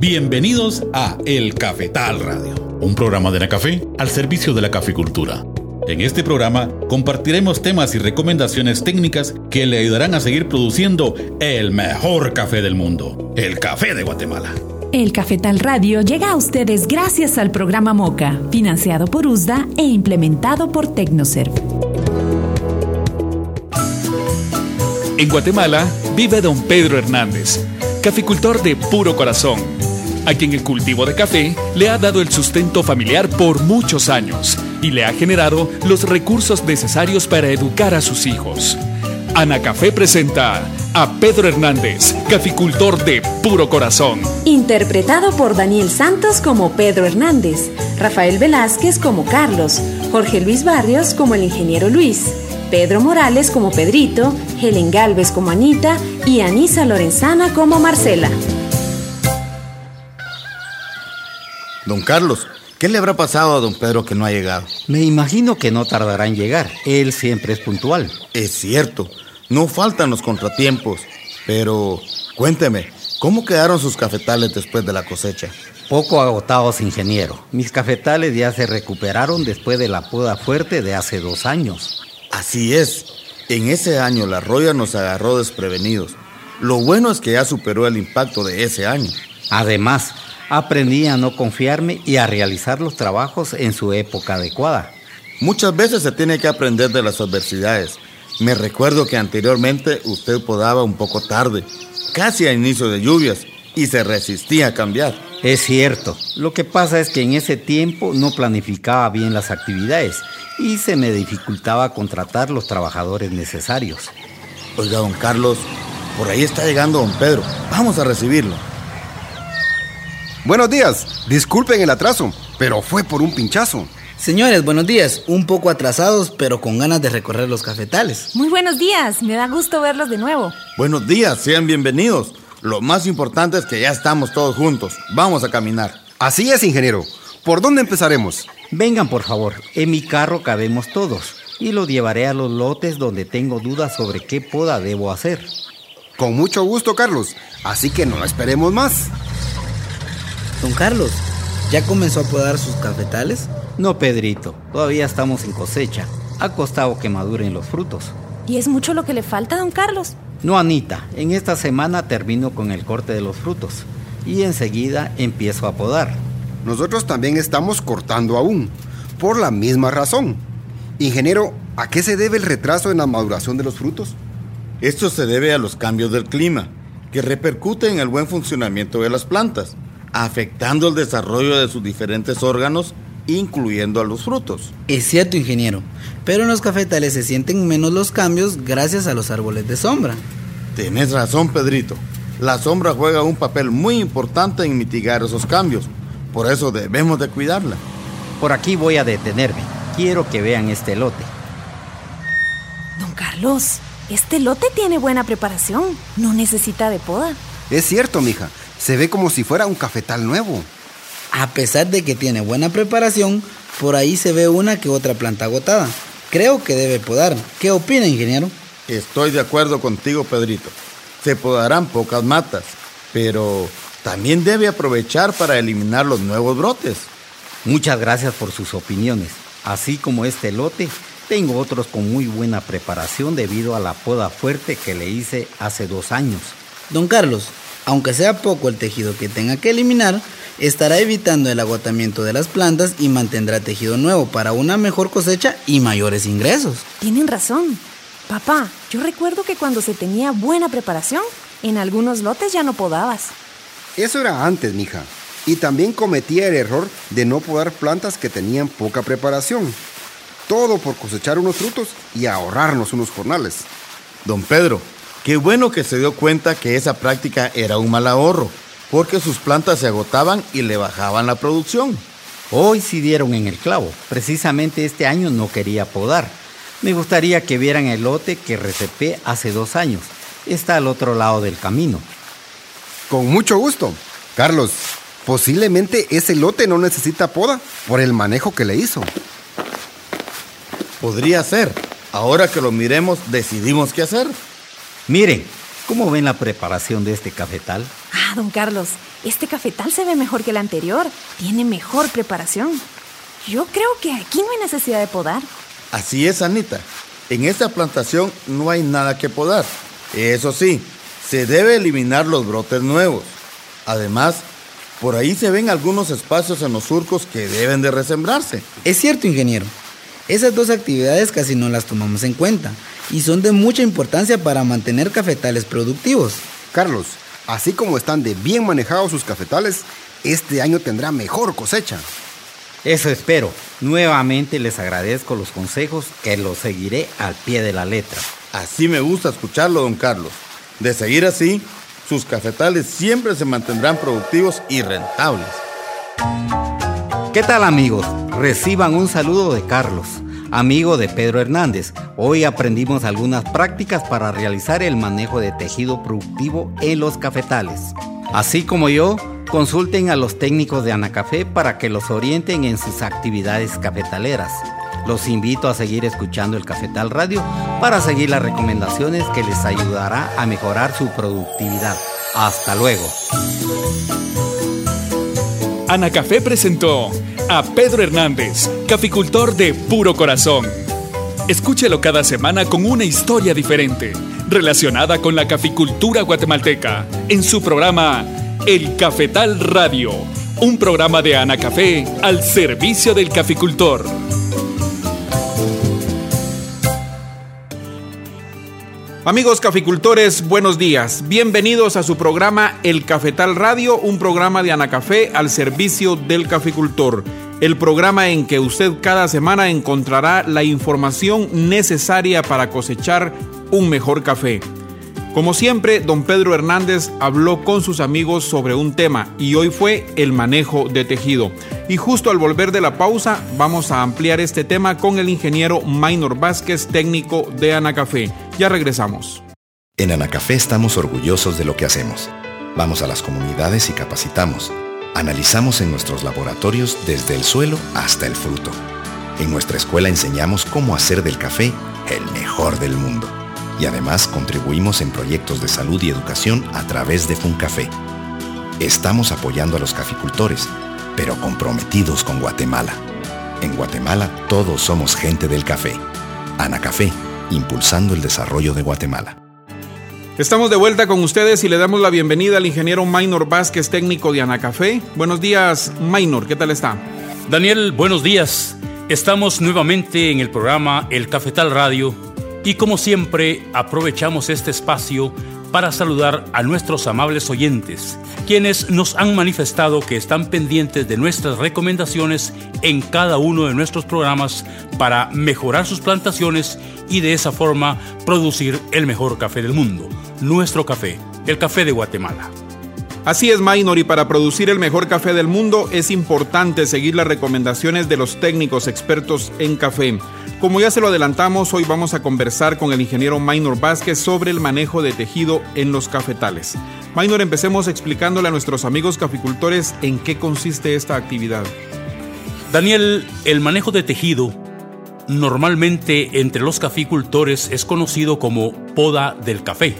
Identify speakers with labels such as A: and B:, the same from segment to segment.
A: Bienvenidos a El Cafetal Radio, un programa de la café al servicio de la caficultura. En este programa compartiremos temas y recomendaciones técnicas que le ayudarán a seguir produciendo el mejor café del mundo, el café de Guatemala.
B: El Cafetal Radio llega a ustedes gracias al programa MOCA, financiado por USDA e implementado por Tecnoserv.
C: En Guatemala vive don Pedro Hernández, caficultor de puro corazón, a quien el cultivo de café le ha dado el sustento familiar por muchos años y le ha generado los recursos necesarios para educar a sus hijos. Ana Café presenta a Pedro Hernández, caficultor de puro corazón.
B: Interpretado por Daniel Santos como Pedro Hernández, Rafael Velázquez como Carlos, Jorge Luis Barrios como el ingeniero Luis, Pedro Morales como Pedrito, Helen Galvez como Anita y Anisa Lorenzana como Marcela.
D: Don Carlos, ¿qué le habrá pasado a don Pedro que no ha llegado?
E: Me imagino que no tardará en llegar. Él siempre es puntual.
D: Es cierto, no faltan los contratiempos, pero cuénteme, ¿cómo quedaron sus cafetales después de la cosecha?
E: Poco agotados, ingeniero. Mis cafetales ya se recuperaron después de la poda fuerte de hace dos años.
D: Así es. En ese año la roya nos agarró desprevenidos. Lo bueno es que ya superó el impacto de ese año.
E: Además, aprendí a no confiarme y a realizar los trabajos en su época adecuada.
D: Muchas veces se tiene que aprender de las adversidades. Me recuerdo que anteriormente usted podaba un poco tarde, casi a inicio de lluvias, y se resistía a cambiar.
E: Es cierto. Lo que pasa es que en ese tiempo no planificaba bien las actividades y se me dificultaba contratar los trabajadores necesarios.
D: Oiga, don Carlos, por ahí está llegando don Pedro. Vamos a recibirlo.
F: Buenos días. Disculpen el atraso, pero fue por un pinchazo.
G: Señores, buenos días. Un poco atrasados, pero con ganas de recorrer los cafetales.
H: Muy buenos días. Me da gusto verlos de nuevo.
D: Buenos días, sean bienvenidos. Lo más importante es que ya estamos todos juntos. Vamos a caminar.
F: Así es, ingeniero. ¿Por dónde empezaremos?
E: Vengan, por favor. En mi carro cabemos todos y los llevaré a los lotes donde tengo dudas sobre qué poda debo hacer.
F: Con mucho gusto, Carlos. Así que no esperemos más.
G: Don Carlos, ¿ya comenzó a podar sus cafetales?
E: No, Pedrito. Todavía estamos en cosecha. Ha costado que maduren los frutos.
H: ¿Y es mucho lo que le falta, don Carlos?
E: No, Anita. En esta semana termino con el corte de los frutos y enseguida empiezo a podar.
F: Nosotros también estamos cortando aún, por la misma razón. Ingeniero, ¿a qué se debe el retraso en la maduración de los frutos?
D: Esto se debe a los cambios del clima, que repercuten en el buen funcionamiento de las plantas, afectando el desarrollo de sus diferentes órganos, incluyendo a los frutos.
G: Es cierto, ingeniero, pero en los cafetales se sienten menos los cambios gracias a los árboles de sombra.
D: Tienes razón, Pedrito. La sombra juega un papel muy importante en mitigar esos cambios. Por eso debemos de cuidarla.
E: Por aquí voy a detenerme. Quiero que vean este lote.
H: Don Carlos, este lote tiene buena preparación. No necesita de poda.
F: Es cierto, mija. Se ve como si fuera un cafetal nuevo.
G: A pesar de que tiene buena preparación, por ahí se ve una que otra planta agotada. Creo que debe podar. ¿Qué opina, ingeniero?
D: Estoy de acuerdo contigo, Pedrito. Se podarán pocas matas, pero también debe aprovechar para eliminar los nuevos brotes.
E: Muchas gracias por sus opiniones. Así como este lote, tengo otros con muy buena preparación debido a la poda fuerte que le hice hace dos años.
G: Don Carlos, aunque sea poco el tejido que tenga que eliminar, estará evitando el agotamiento de las plantas y mantendrá tejido nuevo para una mejor cosecha y mayores ingresos.
H: Tienen razón. Papá, yo recuerdo que cuando se tenía buena preparación, en algunos lotes ya no podabas.
F: Eso era antes, mija. Y también cometía el error de no podar plantas que tenían poca preparación. Todo por cosechar unos frutos y ahorrarnos unos jornales.
D: Don Pedro, qué bueno que se dio cuenta que esa práctica era un mal ahorro, porque sus plantas se agotaban y le bajaban la producción.
E: Hoy sí dieron en el clavo. Precisamente este año no quería podar. Me gustaría que vieran el lote que recepé hace dos años. Está al otro lado del camino.
F: Con mucho gusto. Carlos, posiblemente ese lote no necesita poda por el manejo que le hizo.
D: Podría ser. Ahora que lo miremos, decidimos qué hacer.
E: Miren, ¿Cómo ven la preparación de este cafetal?
H: Ah, don Carlos, este cafetal se ve mejor que el anterior. Tiene mejor preparación. Yo creo que aquí no hay necesidad de podar.
D: Así es, Anita. En esta plantación no hay nada que podar. Eso sí, se debe eliminar los brotes nuevos. Además, por ahí se ven algunos espacios en los surcos que deben de resembrarse.
G: Es cierto, ingeniero. Esas dos actividades casi no las tomamos en cuenta y son de mucha importancia para mantener cafetales productivos.
F: Carlos, así como están de bien manejados sus cafetales, este año tendrá mejor cosecha.
E: Eso espero. Nuevamente les agradezco los consejos que los seguiré al pie de la letra.
D: Así me gusta escucharlo, don Carlos. De seguir así, sus cafetales siempre se mantendrán productivos y rentables.
E: ¿Qué tal amigos? Reciban un saludo de Carlos, amigo de Pedro Hernández. Hoy aprendimos algunas prácticas para realizar el manejo de tejido productivo en los cafetales. Así como yo, consulten a los técnicos de Anacafé para que los orienten en sus actividades cafetaleras. Los invito a seguir escuchando el Cafetal Radio para seguir las recomendaciones que les ayudará a mejorar su productividad. Hasta luego.
C: Anacafé presentó a Pedro Hernández, caficultor de puro corazón. Escúchelo cada semana con una historia diferente, relacionada con la caficultura guatemalteca, en su programa El Cafetal Radio, un programa de Anacafé al servicio del caficultor.
I: Amigos caficultores, buenos días. Bienvenidos a su programa El Cafetal Radio, un programa de Anacafé al servicio del caficultor. El programa en que usted cada semana encontrará la información necesaria para cosechar un mejor café. Como siempre, don Pedro Hernández habló con sus amigos sobre un tema y hoy fue el manejo de tejido. Y justo al volver de la pausa, vamos a ampliar este tema con el ingeniero Maynor Vázquez, técnico de Anacafé. Ya regresamos.
J: En Anacafé estamos orgullosos de lo que hacemos. Vamos a las comunidades y capacitamos. Analizamos en nuestros laboratorios desde el suelo hasta el fruto. En nuestra escuela enseñamos cómo hacer del café el mejor del mundo y además contribuimos en proyectos de salud y educación a través de FUNCAFé. Estamos apoyando a los caficultores, pero comprometidos con Guatemala. En Guatemala todos somos gente del café. Anacafé, impulsando el desarrollo de Guatemala.
I: Estamos de vuelta con ustedes y le damos la bienvenida al ingeniero Maynor Vázquez, técnico de Anacafé. Buenos días, Maynor, ¿qué tal está?
K: Daniel, buenos días. Estamos nuevamente en el programa El Cafetal Radio y como siempre, aprovechamos este espacio para saludar a nuestros amables oyentes, quienes nos han manifestado que están pendientes de nuestras recomendaciones en cada uno de nuestros programas para mejorar sus plantaciones y de esa forma producir el mejor café del mundo, nuestro café, el café de Guatemala.
I: Así es, Minor, y para producir el mejor café del mundo es importante seguir las recomendaciones de los técnicos expertos en café. Como ya se lo adelantamos, hoy vamos a conversar con el ingeniero Minor Vázquez sobre el manejo de tejido en los cafetales. Minor, empecemos explicándole a nuestros amigos caficultores en qué consiste esta actividad.
K: Daniel, el manejo de tejido normalmente entre los caficultores es conocido como poda del café,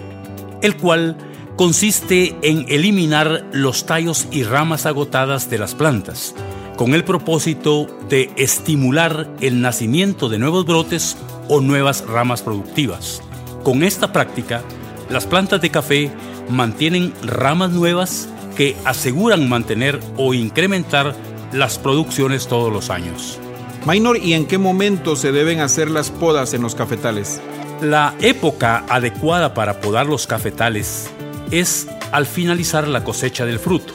K: el cual consiste en eliminar los tallos y ramas agotadas de las plantas, con el propósito de estimular el nacimiento de nuevos brotes o nuevas ramas productivas. Con esta práctica, las plantas de café mantienen ramas nuevas que aseguran mantener o incrementar las producciones todos los años.
I: Minor, ¿y en qué momento se deben hacer las podas en los cafetales?
K: La época adecuada para podar los cafetales es al finalizar la cosecha del fruto,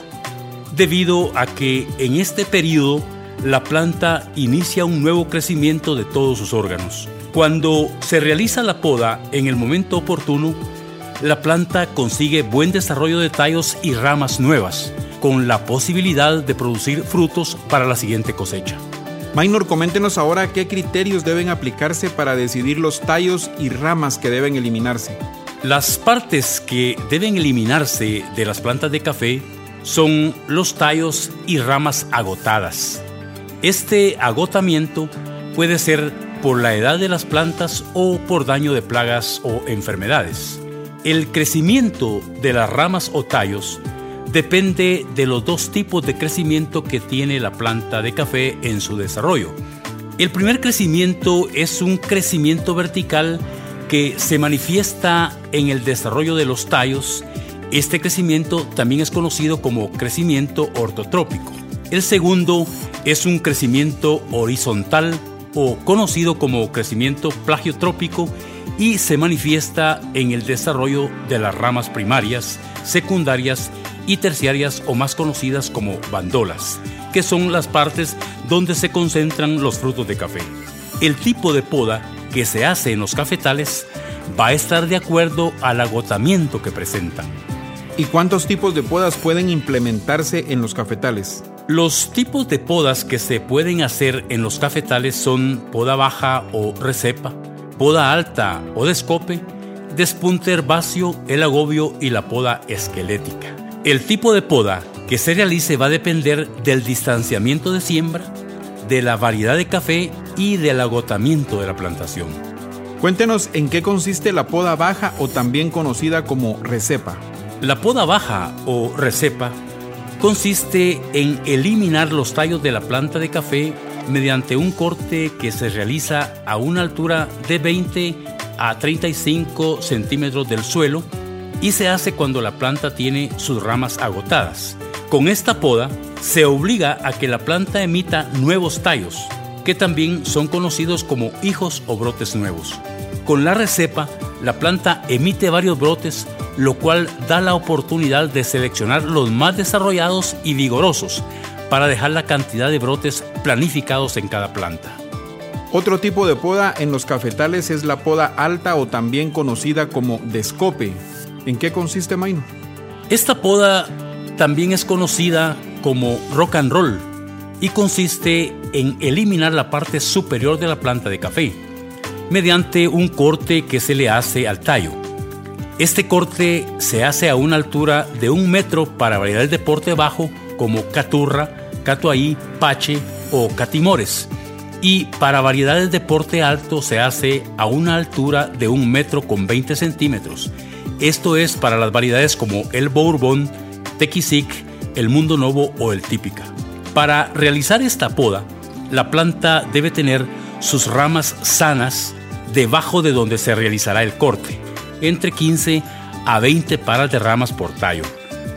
K: debido a que en este periodo la planta inicia un nuevo crecimiento de todos sus órganos. Cuando se realiza la poda en el momento oportuno, la planta consigue buen desarrollo de tallos y ramas nuevas, con la posibilidad de producir frutos para la siguiente cosecha.
I: Minor, coméntenos ahora qué criterios deben aplicarse para decidir los tallos y ramas que deben eliminarse.
K: Las partes que deben eliminarse de las plantas de café son los tallos y ramas agotadas. Este agotamiento puede ser por la edad de las plantas o por daño de plagas o enfermedades. El crecimiento de las ramas o tallos depende de los dos tipos de crecimiento que tiene la planta de café en su desarrollo. El primer crecimiento es un crecimiento vertical que se manifiesta en el desarrollo de los tallos. Este crecimiento también es conocido como crecimiento ortotrópico. El segundo es un crecimiento horizontal o conocido como crecimiento plagiotrópico y se manifiesta en el desarrollo de las ramas primarias, secundarias y terciarias o más conocidas como bandolas, que son las partes donde se concentran los frutos de café. El tipo de poda que se hace en los cafetales va a estar de acuerdo al agotamiento que presentan.
I: ¿Y cuántos tipos de podas pueden implementarse en los cafetales?
K: Los tipos de podas que se pueden hacer en los cafetales son poda baja o recepa, poda alta o descope, despunte herbáceo, el agobio y la poda esquelética. El tipo de poda que se realice va a depender del distanciamiento de siembra, de la variedad de café y del agotamiento de la plantación.
I: Cuéntenos en qué consiste la poda baja o también conocida como recepa.
K: La poda baja o recepa consiste en eliminar los tallos de la planta de café mediante un corte que se realiza a una altura de 20 a 35 centímetros del suelo y se hace cuando la planta tiene sus ramas agotadas. Con esta poda se obliga a que la planta emita nuevos tallos, que también son conocidos como hijos o brotes nuevos. Con la recepa, la planta emite varios brotes, lo cual da la oportunidad de seleccionar los más desarrollados y vigorosos para dejar la cantidad de brotes planificados en cada planta.
I: Otro tipo de poda en los cafetales es la poda alta o también conocida como descope. ¿En qué consiste, Maino?
K: Esta poda también es conocida como rock and roll y consiste en eliminar la parte superior de la planta de café mediante un corte que se le hace al tallo. Este corte se hace a una altura de un metro para variedades de porte bajo como caturra, catuaí, pache o catimores y para variedades de porte alto se hace a una altura de un metro con 20 centímetros. Esto es para las variedades como el Bourbon, Tequisic, el Mundo Novo o el Típica. Para realizar esta poda, la planta debe tener sus ramas sanas debajo de donde se realizará el corte, entre 15 a 20 paras de ramas por tallo.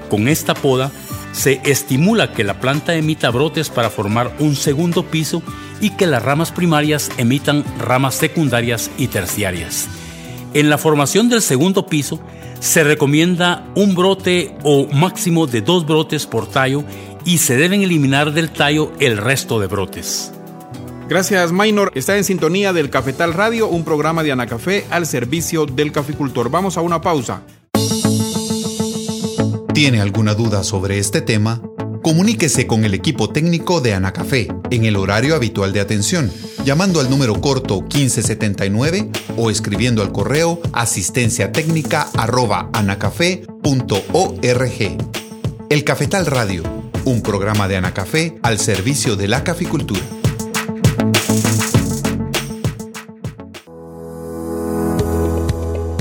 K: Con esta poda se estimula que la planta emita brotes para formar un segundo piso y que las ramas primarias emitan ramas secundarias y terciarias. En la formación del segundo piso se recomienda un brote o máximo de dos brotes por tallo y se deben eliminar del tallo el resto de brotes.
I: Gracias, Minor. Está en sintonía del Cafetal Radio, un programa de Anacafé al servicio del caficultor. Vamos a una pausa.
L: ¿Tiene alguna duda sobre este tema? Comuníquese con el equipo técnico de Anacafé en el horario habitual de atención, llamando al número corto 1579 o escribiendo al correo asistencia técnica El Cafetal Radio, un programa de Anacafé al servicio de la caficultura.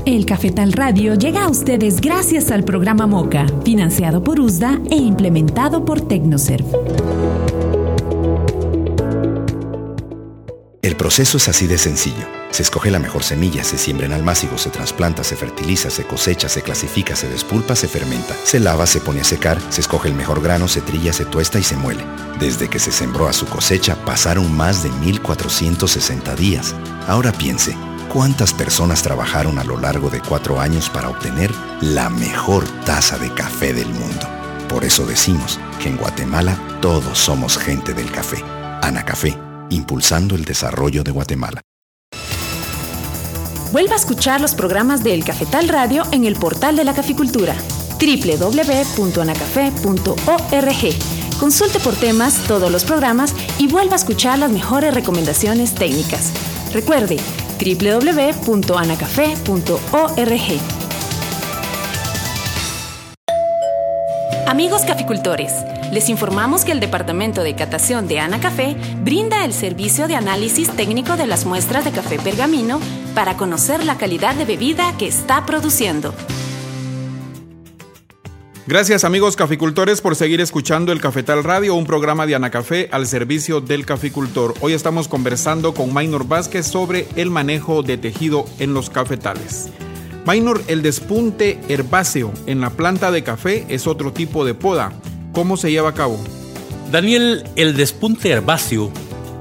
B: El Cafetal Radio llega a ustedes gracias al programa MOCA, financiado por USDA e implementado por Tecnoserv.
J: El proceso es así de sencillo. Se escoge la mejor semilla, se siembra en almácigo, se trasplanta, se fertiliza, se cosecha, se clasifica, se despulpa, se fermenta, se lava, se pone a secar, se escoge el mejor grano, se trilla, se tuesta y se muele. Desde que se sembró a su cosecha pasaron más de 1460 días. Ahora piense, ¿Cuántas personas trabajaron a lo largo de cuatro años para obtener la mejor taza de café del mundo? Por eso decimos que en Guatemala todos somos gente del café. Ana Café, impulsando el desarrollo de Guatemala.
B: Vuelva a escuchar los programas de El Cafetal Radio en el portal de la caficultura www.anacafé.org. Consulte por temas todos los programas y vuelva a escuchar las mejores recomendaciones técnicas. Recuerde, www.anacafé.org. Amigos caficultores, les informamos que el Departamento de Catación de Anacafé brinda el servicio de análisis técnico de las muestras de café pergamino para conocer la calidad de bebida que está produciendo.
I: Gracias amigos caficultores por seguir escuchando el Cafetal Radio, un programa de Anacafé al servicio del caficultor. Hoy estamos conversando con Maynor Vázquez sobre el manejo de tejido en los cafetales. Maynor, el despunte herbáceo en la planta de café es otro tipo de poda. ¿Cómo se lleva a cabo?
K: Daniel, el despunte herbáceo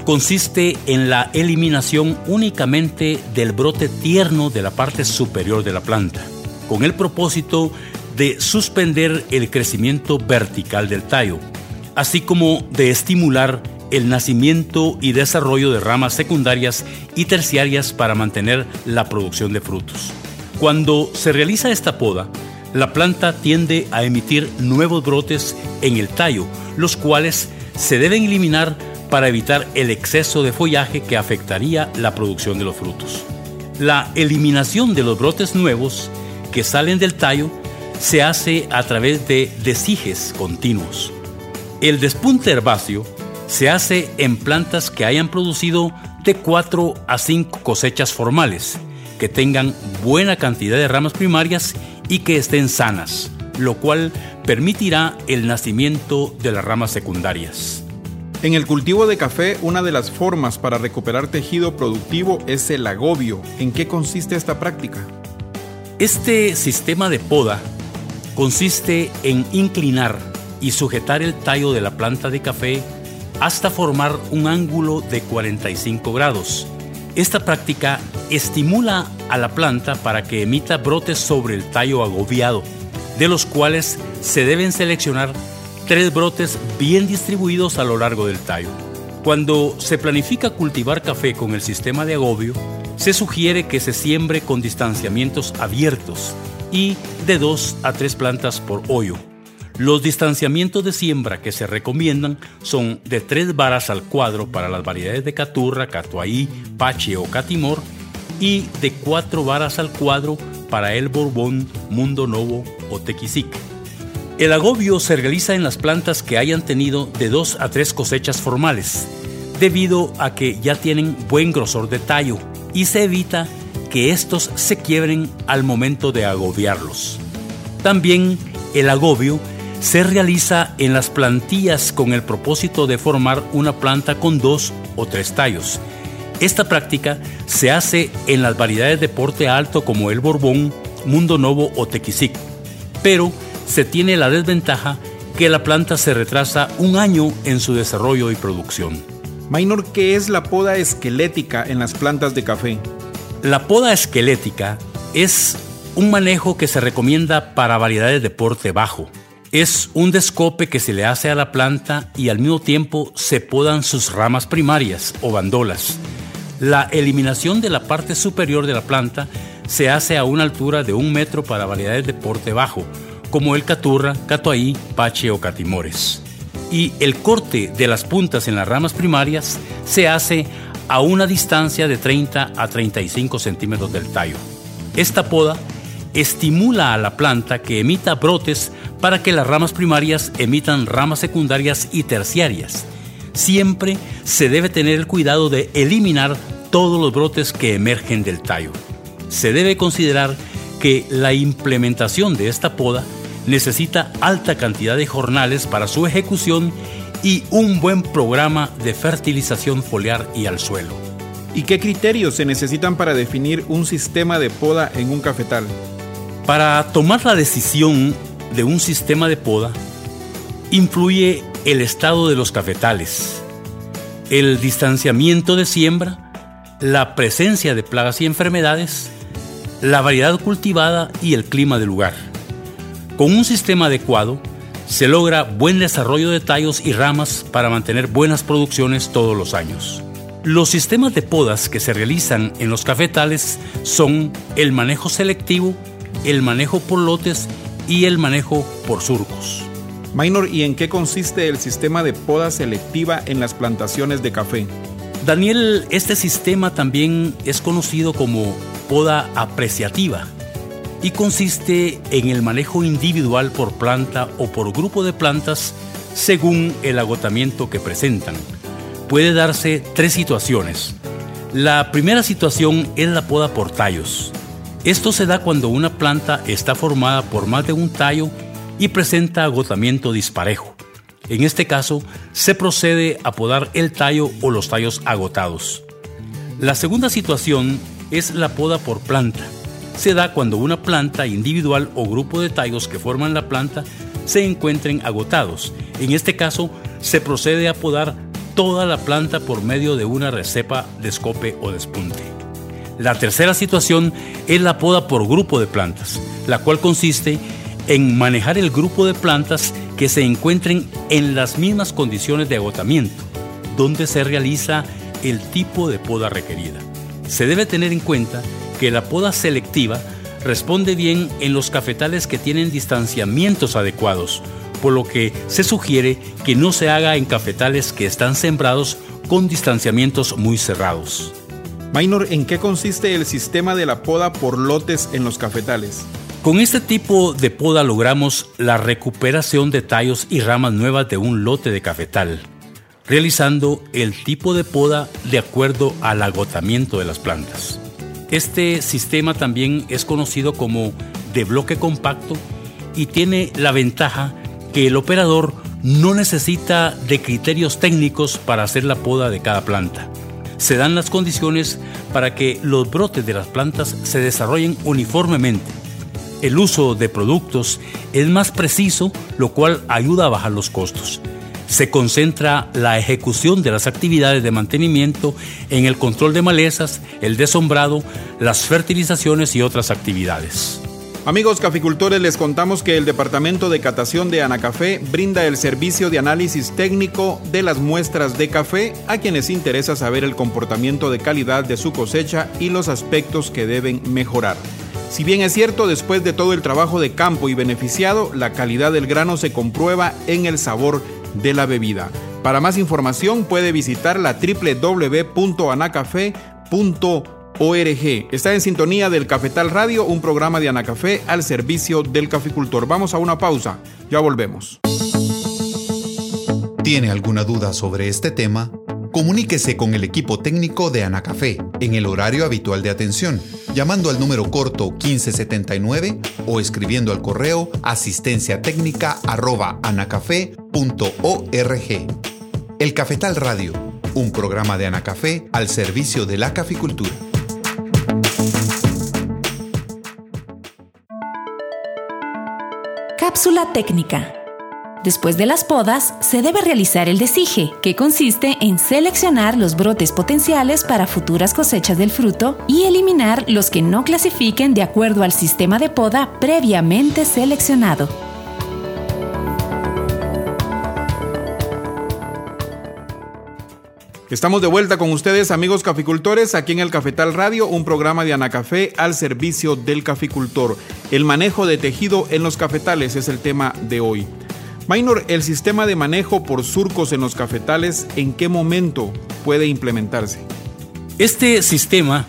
K: consiste en la eliminación únicamente del brote tierno de la parte superior de la planta, con el propósito de suspender el crecimiento vertical del tallo, así como de estimular el nacimiento y desarrollo de ramas secundarias y terciarias para mantener la producción de frutos. Cuando se realiza esta poda, la planta tiende a emitir nuevos brotes en el tallo, los cuales se deben eliminar para evitar el exceso de follaje que afectaría la producción de los frutos. La eliminación de los brotes nuevos que salen del tallo se hace a través de desijes continuos. El despunte herbáceo se hace en plantas que hayan producido de 4 a 5 cosechas formales, que tengan buena cantidad de ramas primarias y que estén sanas, lo cual permitirá el nacimiento de las ramas secundarias.
I: En el cultivo de café, una de las formas para recuperar tejido productivo es el agobio. ¿En qué consiste esta práctica?
K: Este sistema de poda consiste en inclinar y sujetar el tallo de la planta de café hasta formar un ángulo de 45 grados. Esta práctica estimula a la planta para que emita brotes sobre el tallo agobiado, de los cuales se deben seleccionar tres brotes bien distribuidos a lo largo del tallo. Cuando se planifica cultivar café con el sistema de agobio, se sugiere que se siembre con distanciamientos abiertos y de dos a tres plantas por hoyo. Los distanciamientos de siembra que se recomiendan son de tres varas al cuadro para las variedades de caturra, catuaí, pache o catimor y de cuatro varas al cuadro para el borbón, mundo novo o tequisic. El agobio se realiza en las plantas que hayan tenido de dos a tres cosechas formales, debido a que ya tienen buen grosor de tallo y se evita que estos se quiebren al momento de agobiarlos. También el agobio se realiza en las plantillas con el propósito de formar una planta con dos o tres tallos. Esta práctica se hace en las variedades de porte alto como el Borbón, Mundo Novo o Tequisic, pero se tiene la desventaja que la planta se retrasa un año en su desarrollo y producción.
I: Minor, ¿qué es la poda esquelética en las plantas de café?
K: La poda esquelética es un manejo que se recomienda para variedades de porte bajo. Es un descope que se le hace a la planta y al mismo tiempo se podan sus ramas primarias o bandolas. La eliminación de la parte superior de la planta se hace a una altura de un metro para variedades de porte bajo, como el caturra, catuaí, pache o catimores. Y el corte de las puntas en las ramas primarias se hace a una distancia de 30 a 35 centímetros del tallo. Esta poda estimula a la planta que emita brotes para que las ramas primarias emitan ramas secundarias y terciarias. Siempre se debe tener el cuidado de eliminar todos los brotes que emergen del tallo. Se debe considerar que la implementación de esta poda necesita alta cantidad de jornales para su ejecución y un buen programa de fertilización foliar y al suelo.
I: ¿Y qué criterios se necesitan para definir un sistema de poda en un cafetal?
K: Para tomar la decisión de un sistema de poda, influye el estado de los cafetales, el distanciamiento de siembra, la presencia de plagas y enfermedades, la variedad cultivada y el clima del lugar. Con un sistema adecuado, se logra buen desarrollo de tallos y ramas para mantener buenas producciones todos los años. Los sistemas de podas que se realizan en los cafetales son el manejo selectivo, el manejo por lotes y el manejo por surcos.
I: Minor, ¿y en qué consiste el sistema de poda selectiva en las plantaciones de café?
K: Daniel, este sistema también es conocido como poda apreciativa y consiste en el manejo individual por planta o por grupo de plantas según el agotamiento que presentan. Puede darse tres situaciones. La primera situación es la poda por tallos. Esto se da cuando una planta está formada por más de un tallo y presenta agotamiento disparejo. En este caso, se procede a podar el tallo o los tallos agotados. La segunda situación es la poda por planta. Se da cuando una planta individual o grupo de tallos que forman la planta se encuentren agotados. En este caso, se procede a podar toda la planta por medio de una recepa de escope o despunte. La tercera situación es la poda por grupo de plantas, la cual consiste en manejar el grupo de plantas que se encuentren en las mismas condiciones de agotamiento, donde se realiza el tipo de poda requerida. Se debe tener en cuenta que la poda selectiva responde bien en los cafetales que tienen distanciamientos adecuados, por lo que se sugiere que no se haga en cafetales que están sembrados con distanciamientos muy cerrados.
I: Minor, ¿en qué consiste el sistema de la poda por lotes en los cafetales?
K: Con este tipo de poda logramos la recuperación de tallos y ramas nuevas de un lote de cafetal, realizando el tipo de poda de acuerdo al agotamiento de las plantas. Este sistema también es conocido como de bloque compacto y tiene la ventaja que el operador no necesita de criterios técnicos para hacer la poda de cada planta. Se dan las condiciones para que los brotes de las plantas se desarrollen uniformemente. El uso de productos es más preciso, lo cual ayuda a bajar los costos se concentra la ejecución de las actividades de mantenimiento en el control de malezas, el desombrado, las fertilizaciones y otras actividades.
I: Amigos caficultores, les contamos que el Departamento de Catación de Anacafé brinda el servicio de análisis técnico de las muestras de café a quienes interesa saber el comportamiento de calidad de su cosecha y los aspectos que deben mejorar. Si bien es cierto, después de todo el trabajo de campo y beneficiado, la calidad del grano se comprueba en el sabor de la bebida. Para más información puede visitar la www.anacafe.org. Está en sintonía del Cafetal Radio, un programa de Anacafé al servicio del caficultor. Vamos a una pausa, ya volvemos.
L: ¿Tiene alguna duda sobre este tema? Comuníquese con el equipo técnico de Anacafé en el horario habitual de atención, llamando al número corto 1579 o escribiendo al correo asistencia técnica El Cafetal Radio, un programa de Anacafé al servicio de la caficultura.
B: Cápsula técnica Después de las podas, se debe realizar el desige, que consiste en seleccionar los brotes potenciales para futuras cosechas del fruto y eliminar los que no clasifiquen de acuerdo al sistema de poda previamente seleccionado.
I: Estamos de vuelta con ustedes, amigos caficultores, aquí en el Cafetal Radio, un programa de Anacafé al servicio del caficultor. El manejo de tejido en los cafetales es el tema de hoy. Minor, el sistema de manejo por surcos en los cafetales, ¿en qué momento puede implementarse?
K: Este sistema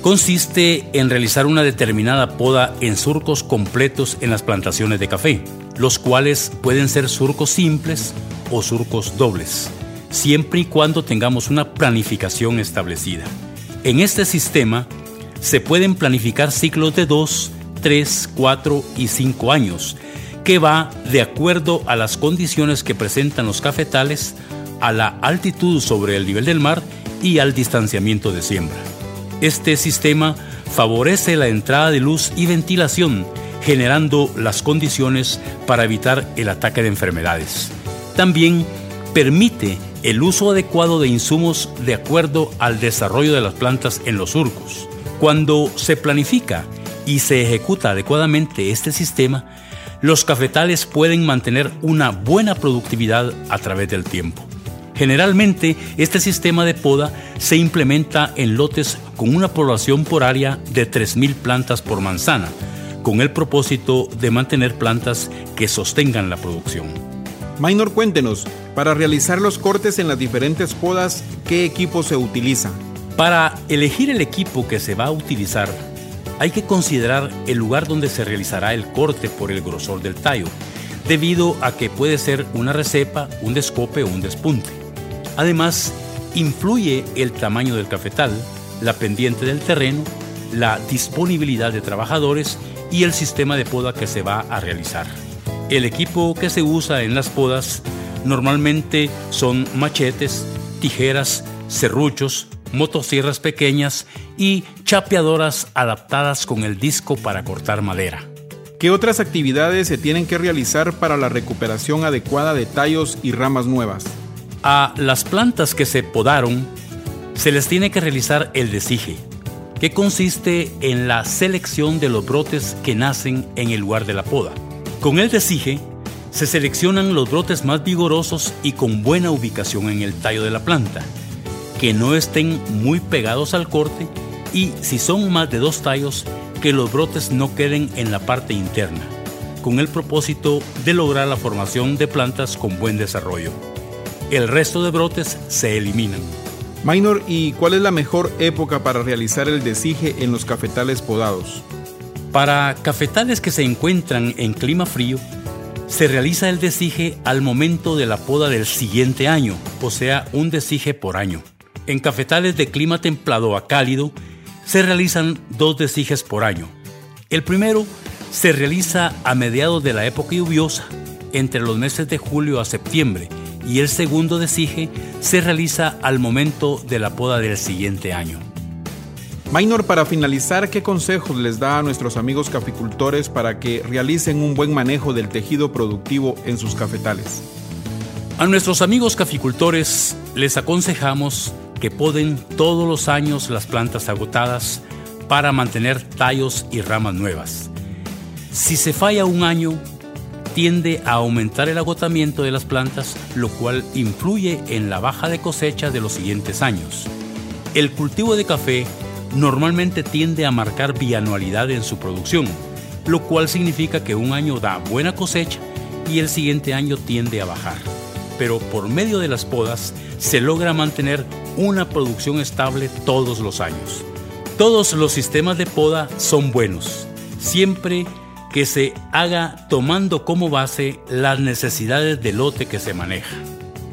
K: consiste en realizar una determinada poda en surcos completos en las plantaciones de café, los cuales pueden ser surcos simples o surcos dobles, siempre y cuando tengamos una planificación establecida. En este sistema se pueden planificar ciclos de 2, 3, 4 y 5 años, que va de acuerdo a las condiciones que presentan los cafetales, a la altitud sobre el nivel del mar y al distanciamiento de siembra. Este sistema favorece la entrada de luz y ventilación, generando las condiciones para evitar el ataque de enfermedades. También permite el uso adecuado de insumos de acuerdo al desarrollo de las plantas en los surcos. Cuando se planifica y se ejecuta adecuadamente este sistema, los cafetales pueden mantener una buena productividad a través del tiempo. Generalmente, este sistema de poda se implementa en lotes con una población por área de 3.000 plantas por manzana, con el propósito de mantener plantas que sostengan la producción.
I: Minor, cuéntenos, para realizar los cortes en las diferentes podas, ¿qué equipo se utiliza?
K: Para elegir el equipo que se va a utilizar, hay que considerar el lugar donde se realizará el corte por el grosor del tallo, debido a que puede ser una recepa, un descope o un despunte. Además, influye el tamaño del cafetal, la pendiente del terreno, la disponibilidad de trabajadores y el sistema de poda que se va a realizar. El equipo que se usa en las podas normalmente son machetes, tijeras, serruchos, motosierras pequeñas y chapeadoras adaptadas con el disco para cortar madera.
I: ¿Qué otras actividades se tienen que realizar para la recuperación adecuada de tallos y ramas nuevas?
K: A las plantas que se podaron se les tiene que realizar el desige, que consiste en la selección de los brotes que nacen en el lugar de la poda. Con el desige se seleccionan los brotes más vigorosos y con buena ubicación en el tallo de la planta, que no estén muy pegados al corte y si son más de dos tallos, que los brotes no queden en la parte interna, con el propósito de lograr la formación de plantas con buen desarrollo. El resto de brotes se eliminan.
I: Minor, ¿y cuál es la mejor época para realizar el desige en los cafetales podados?
K: Para cafetales que se encuentran en clima frío, se realiza el desige al momento de la poda del siguiente año, o sea, un desige por año. En cafetales de clima templado a cálido, se realizan dos desiges por año. El primero se realiza a mediados de la época lluviosa, entre los meses de julio a septiembre, y el segundo desige se realiza al momento de la poda del siguiente año.
I: Minor, para finalizar, ¿qué consejos les da a nuestros amigos caficultores para que realicen un buen manejo del tejido productivo en sus cafetales?
K: A nuestros amigos caficultores les aconsejamos que poden todos los años las plantas agotadas para mantener tallos y ramas nuevas. Si se falla un año, tiende a aumentar el agotamiento de las plantas, lo cual influye en la baja de cosecha de los siguientes años. El cultivo de café normalmente tiende a marcar bianualidad en su producción, lo cual significa que un año da buena cosecha y el siguiente año tiende a bajar. Pero por medio de las podas se logra mantener una producción estable todos los años. Todos los sistemas de poda son buenos, siempre que se haga tomando como base las necesidades del lote que se maneja.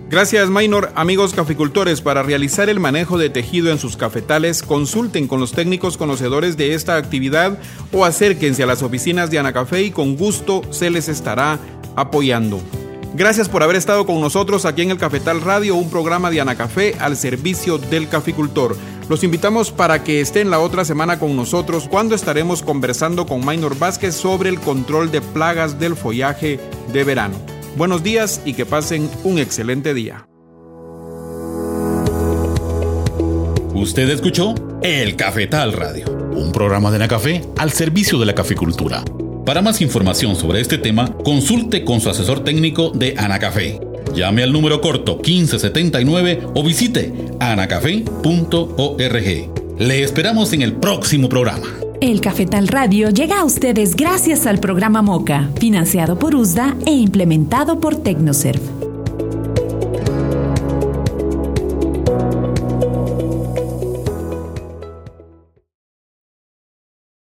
I: Gracias, Minor. Amigos caficultores, para realizar el manejo de tejido en sus cafetales, consulten con los técnicos conocedores de esta actividad o acérquense a las oficinas de Anacafé y con gusto se les estará apoyando. Gracias por haber estado con nosotros aquí en el Cafetal Radio, un programa de Anacafé al servicio del caficultor. Los invitamos para que estén la otra semana con nosotros cuando estaremos conversando con Minor Vázquez sobre el control de plagas del follaje de verano. Buenos días y que pasen un excelente día.
A: Usted escuchó El Cafetal Radio, un programa de Anacafé al servicio de la caficultura. Para más información sobre este tema, consulte con su asesor técnico de Anacafé. Llame al número corto 1579 o visite anacafé.org. Le esperamos en el próximo programa.
B: El Cafetal Radio llega a ustedes gracias al programa MOCA, financiado por USDA e implementado por Tecnoserv.